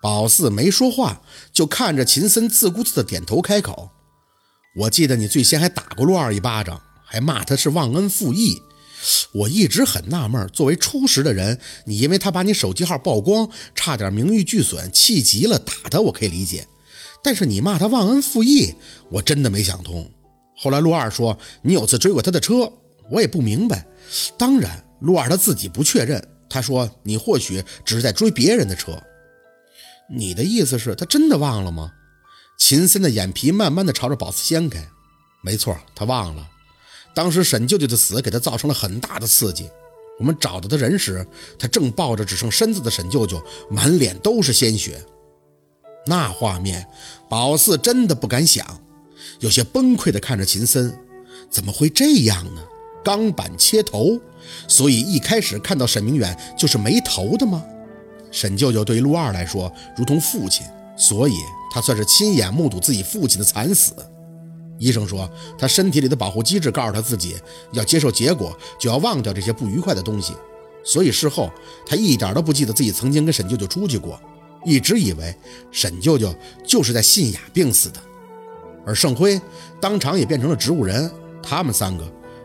宝四没说话，就看着秦森自顾自的点头开口：“我记得你最先还打过陆二一巴掌，还骂他是忘恩负义。我一直很纳闷，作为初识的人，你因为他把你手机号曝光，差点名誉俱损，气急了打他，我可以理解。但是你骂他忘恩负义，我真的没想通。后来陆二说你有次追过他的车，我也不明白。当然，陆二他自己不确认，他说你或许只是在追别人的车。”你的意思是，他真的忘了吗？秦森的眼皮慢慢的朝着宝四掀开。没错，他忘了。当时沈舅舅的死给他造成了很大的刺激。我们找到他人时，他正抱着只剩身子的沈舅舅，满脸都是鲜血。那画面，宝四真的不敢想，有些崩溃的看着秦森。怎么会这样呢？钢板切头，所以一开始看到沈明远就是没头的吗？沈舅舅对于陆二来说如同父亲，所以他算是亲眼目睹自己父亲的惨死。医生说，他身体里的保护机制告诉他自己要接受结果，就要忘掉这些不愉快的东西。所以事后他一点都不记得自己曾经跟沈舅舅出去过，一直以为沈舅舅就是在信雅病死的。而盛辉当场也变成了植物人，他们三个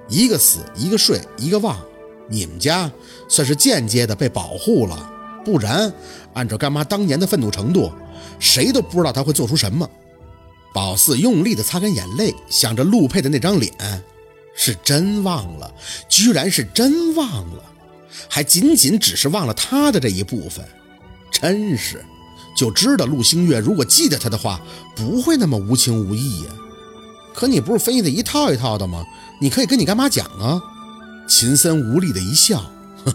一个死，一个睡，一个忘。你们家算是间接的被保护了。不然，按照干妈当年的愤怒程度，谁都不知道她会做出什么。宝四用力地擦干眼泪，想着陆佩的那张脸，是真忘了，居然是真忘了，还仅仅只是忘了他的这一部分。真是，就知道陆星月如果记得他的话，不会那么无情无义呀。可你不是分析的一套一套的吗？你可以跟你干妈讲啊。秦森无力的一笑，哼，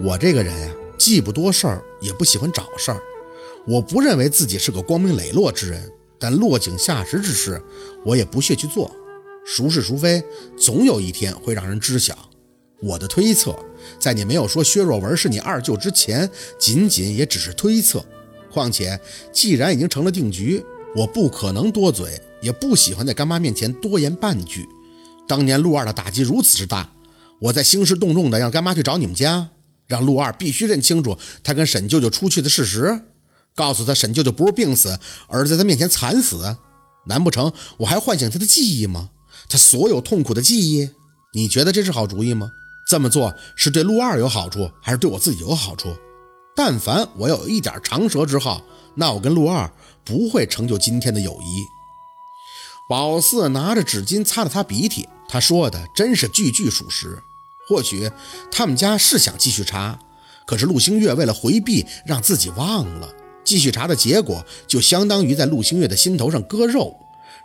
我这个人呀。既不多事儿，也不喜欢找事儿。我不认为自己是个光明磊落之人，但落井下石之事，我也不屑去做。孰是孰非，总有一天会让人知晓。我的推测，在你没有说薛若文是你二舅之前，仅仅也只是推测。况且，既然已经成了定局，我不可能多嘴，也不喜欢在干妈面前多言半句。当年陆二的打击如此之大，我在兴师动众的让干妈去找你们家。让陆二必须认清楚他跟沈舅舅出去的事实，告诉他沈舅舅不是病死，而是在他面前惨死。难不成我还唤醒他的记忆吗？他所有痛苦的记忆？你觉得这是好主意吗？这么做是对陆二有好处，还是对我自己有好处？但凡我有一点长舌之好，那我跟陆二不会成就今天的友谊。宝四拿着纸巾擦了擦鼻涕，他说的真是句句属实。或许他们家是想继续查，可是陆星月为了回避，让自己忘了继续查的结果，就相当于在陆星月的心头上割肉，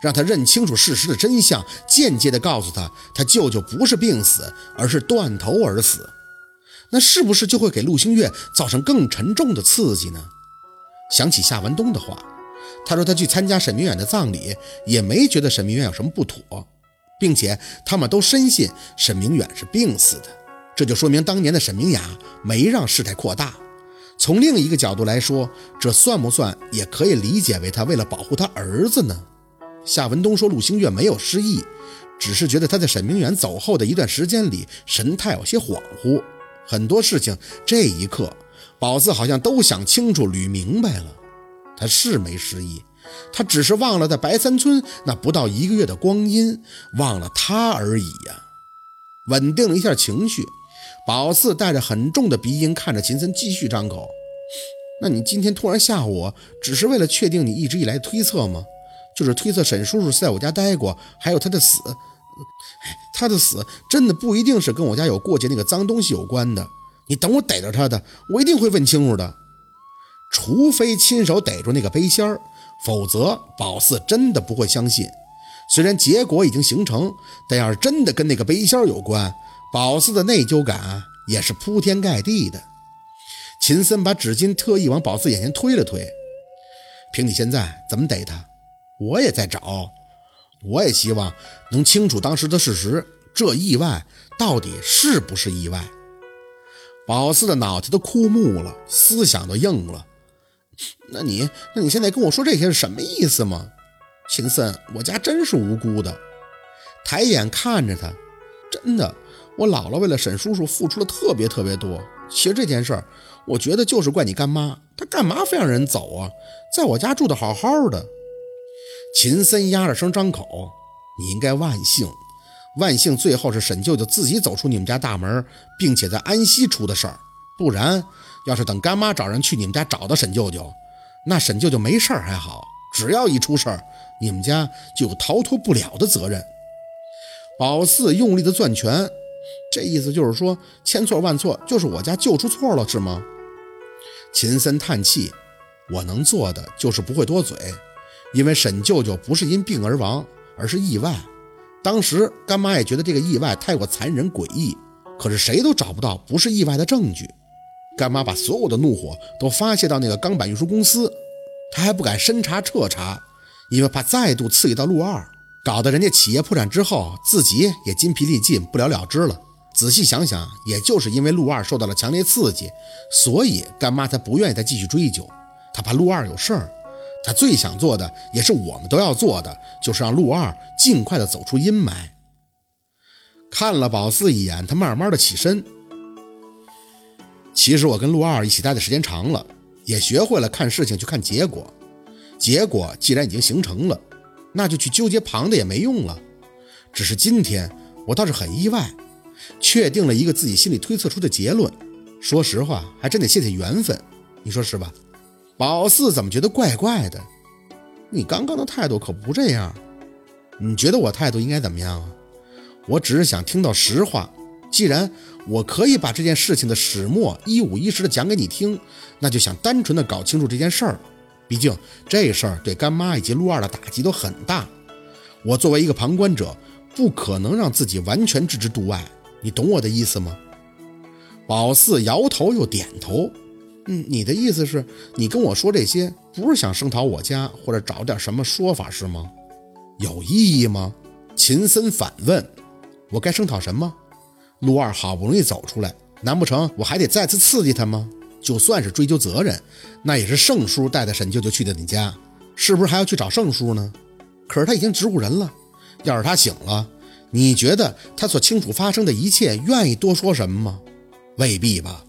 让他认清楚事实的真相，间接的告诉他，他舅舅不是病死，而是断头而死。那是不是就会给陆星月造成更沉重的刺激呢？想起夏文东的话，他说他去参加沈明远的葬礼，也没觉得沈明远有什么不妥。并且他们都深信沈明远是病死的，这就说明当年的沈明雅没让事态扩大。从另一个角度来说，这算不算也可以理解为他为了保护他儿子呢？夏文东说陆星月没有失忆，只是觉得他在沈明远走后的一段时间里神态有些恍惚，很多事情这一刻宝四好像都想清楚捋明白了。他是没失忆。他只是忘了在白山村那不到一个月的光阴，忘了他而已呀。稳定了一下情绪，宝四带着很重的鼻音看着秦森，继续张口：“那你今天突然吓唬我，只是为了确定你一直以来推测吗？就是推测沈叔叔在我家待过，还有他的死。他的死真的不一定是跟我家有过节那个脏东西有关的。你等我逮着他的，我一定会问清楚的。除非亲手逮住那个背仙儿。”否则，宝四真的不会相信。虽然结果已经形成，但要是真的跟那个背仙有关，宝四的内疚感也是铺天盖地的。秦森把纸巾特意往宝四眼前推了推。凭你现在怎么逮他？我也在找，我也希望能清楚当时的事实。这意外到底是不是意外？宝四的脑袋都枯木了，思想都硬了。那你，那你现在跟我说这些是什么意思吗？秦森，我家真是无辜的。抬眼看着他，真的，我姥姥为了沈叔叔付出了特别特别多。其实这件事儿，我觉得就是怪你干妈，她干嘛非让人走啊？在我家住的好好的。秦森压着声张口：“你应该万幸，万幸，最后是沈舅舅自己走出你们家大门，并且在安溪出的事儿。不然，要是等干妈找人去你们家找到沈舅舅，那沈舅舅没事儿还好，只要一出事儿，你们家就有逃脱不了的责任。”宝四用力的攥拳，这意思就是说，千错万错，就是我家舅出错了，是吗？秦森叹气：“我能做的就是不会多嘴，因为沈舅舅不是因病而亡，而是意外。当时干妈也觉得这个意外太过残忍诡异，可是谁都找不到不是意外的证据。干妈把所有的怒火都发泄到那个钢板运输公司，她还不敢深查彻查，因为怕再度刺激到陆二。”搞得人家企业破产之后，自己也筋疲力尽，不了了之了。仔细想想，也就是因为陆二受到了强烈刺激，所以干妈才不愿意再继续追究。她怕陆二有事儿。她最想做的，也是我们都要做的，就是让陆二尽快的走出阴霾。看了宝四一眼，他慢慢的起身。其实我跟陆二一起待的时间长了，也学会了看事情去看结果。结果既然已经形成了。那就去纠结旁的也没用了。只是今天我倒是很意外，确定了一个自己心里推测出的结论。说实话，还真得谢谢缘分，你说是吧？宝四怎么觉得怪怪的？你刚刚的态度可不这样。你觉得我态度应该怎么样啊？我只是想听到实话。既然我可以把这件事情的始末一五一十的讲给你听，那就想单纯的搞清楚这件事儿。毕竟这事儿对干妈以及陆二的打击都很大，我作为一个旁观者，不可能让自己完全置之度外。你懂我的意思吗？宝四摇头又点头。嗯，你的意思是，你跟我说这些，不是想声讨我家，或者找点什么说法是吗？有意义吗？秦森反问。我该声讨什么？陆二好不容易走出来，难不成我还得再次刺激他吗？就算是追究责任，那也是盛叔带着沈舅舅去的你家，是不是还要去找盛叔呢？可是他已经植物人了，要是他醒了，你觉得他所清楚发生的一切，愿意多说什么吗？未必吧，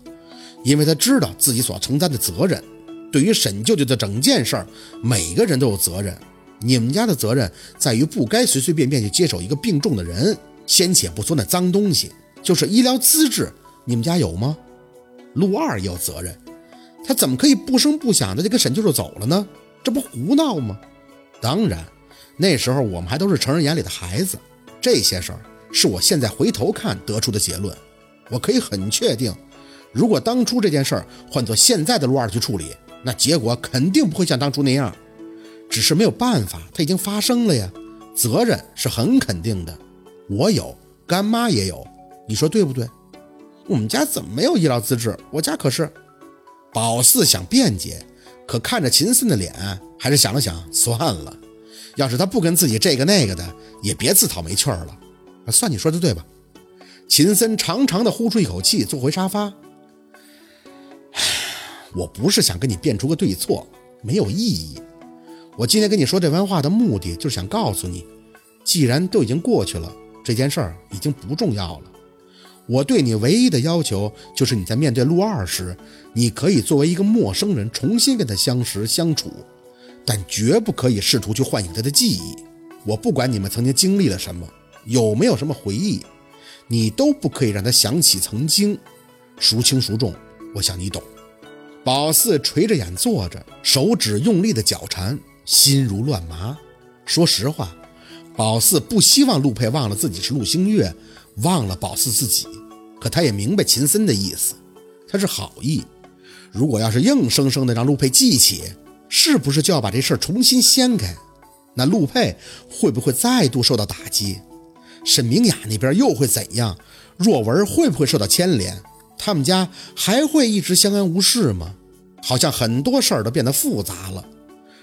因为他知道自己所承担的责任。对于沈舅舅的整件事儿，每个人都有责任。你们家的责任在于不该随随便便去接手一个病重的人，先且不说那脏东西，就是医疗资质，你们家有吗？陆二也有责任，他怎么可以不声不响的就跟沈舅舅走了呢？这不胡闹吗？当然，那时候我们还都是成人眼里的孩子。这些事儿是我现在回头看得出的结论。我可以很确定，如果当初这件事儿换做现在的陆二去处理，那结果肯定不会像当初那样。只是没有办法，它已经发生了呀。责任是很肯定的，我有，干妈也有，你说对不对？我们家怎么没有医疗资质？我家可是……宝四想辩解，可看着秦森的脸，还是想了想，算了。要是他不跟自己这个那个的，也别自讨没趣儿了。算你说的对吧？秦森长长的呼出一口气，坐回沙发。我不是想跟你辩出个对错，没有意义。我今天跟你说这番话的目的，就是想告诉你，既然都已经过去了，这件事儿已经不重要了。我对你唯一的要求就是，你在面对陆二时，你可以作为一个陌生人重新跟他相识相处，但绝不可以试图去唤醒他的记忆。我不管你们曾经经历了什么，有没有什么回忆，你都不可以让他想起曾经。孰轻孰重，我想你懂。宝四垂着眼坐着，手指用力的绞缠，心如乱麻。说实话，宝四不希望陆佩忘了自己是陆星月。忘了保释自己，可他也明白秦森的意思，他是好意。如果要是硬生生的让陆佩记起，是不是就要把这事儿重新掀开？那陆佩会不会再度受到打击？沈明雅那边又会怎样？若文会不会受到牵连？他们家还会一直相安无事吗？好像很多事儿都变得复杂了。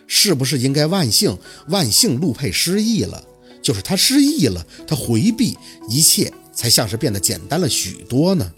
是不是应该万幸？万幸陆佩失忆了。就是他失忆了，他回避一切，才像是变得简单了许多呢。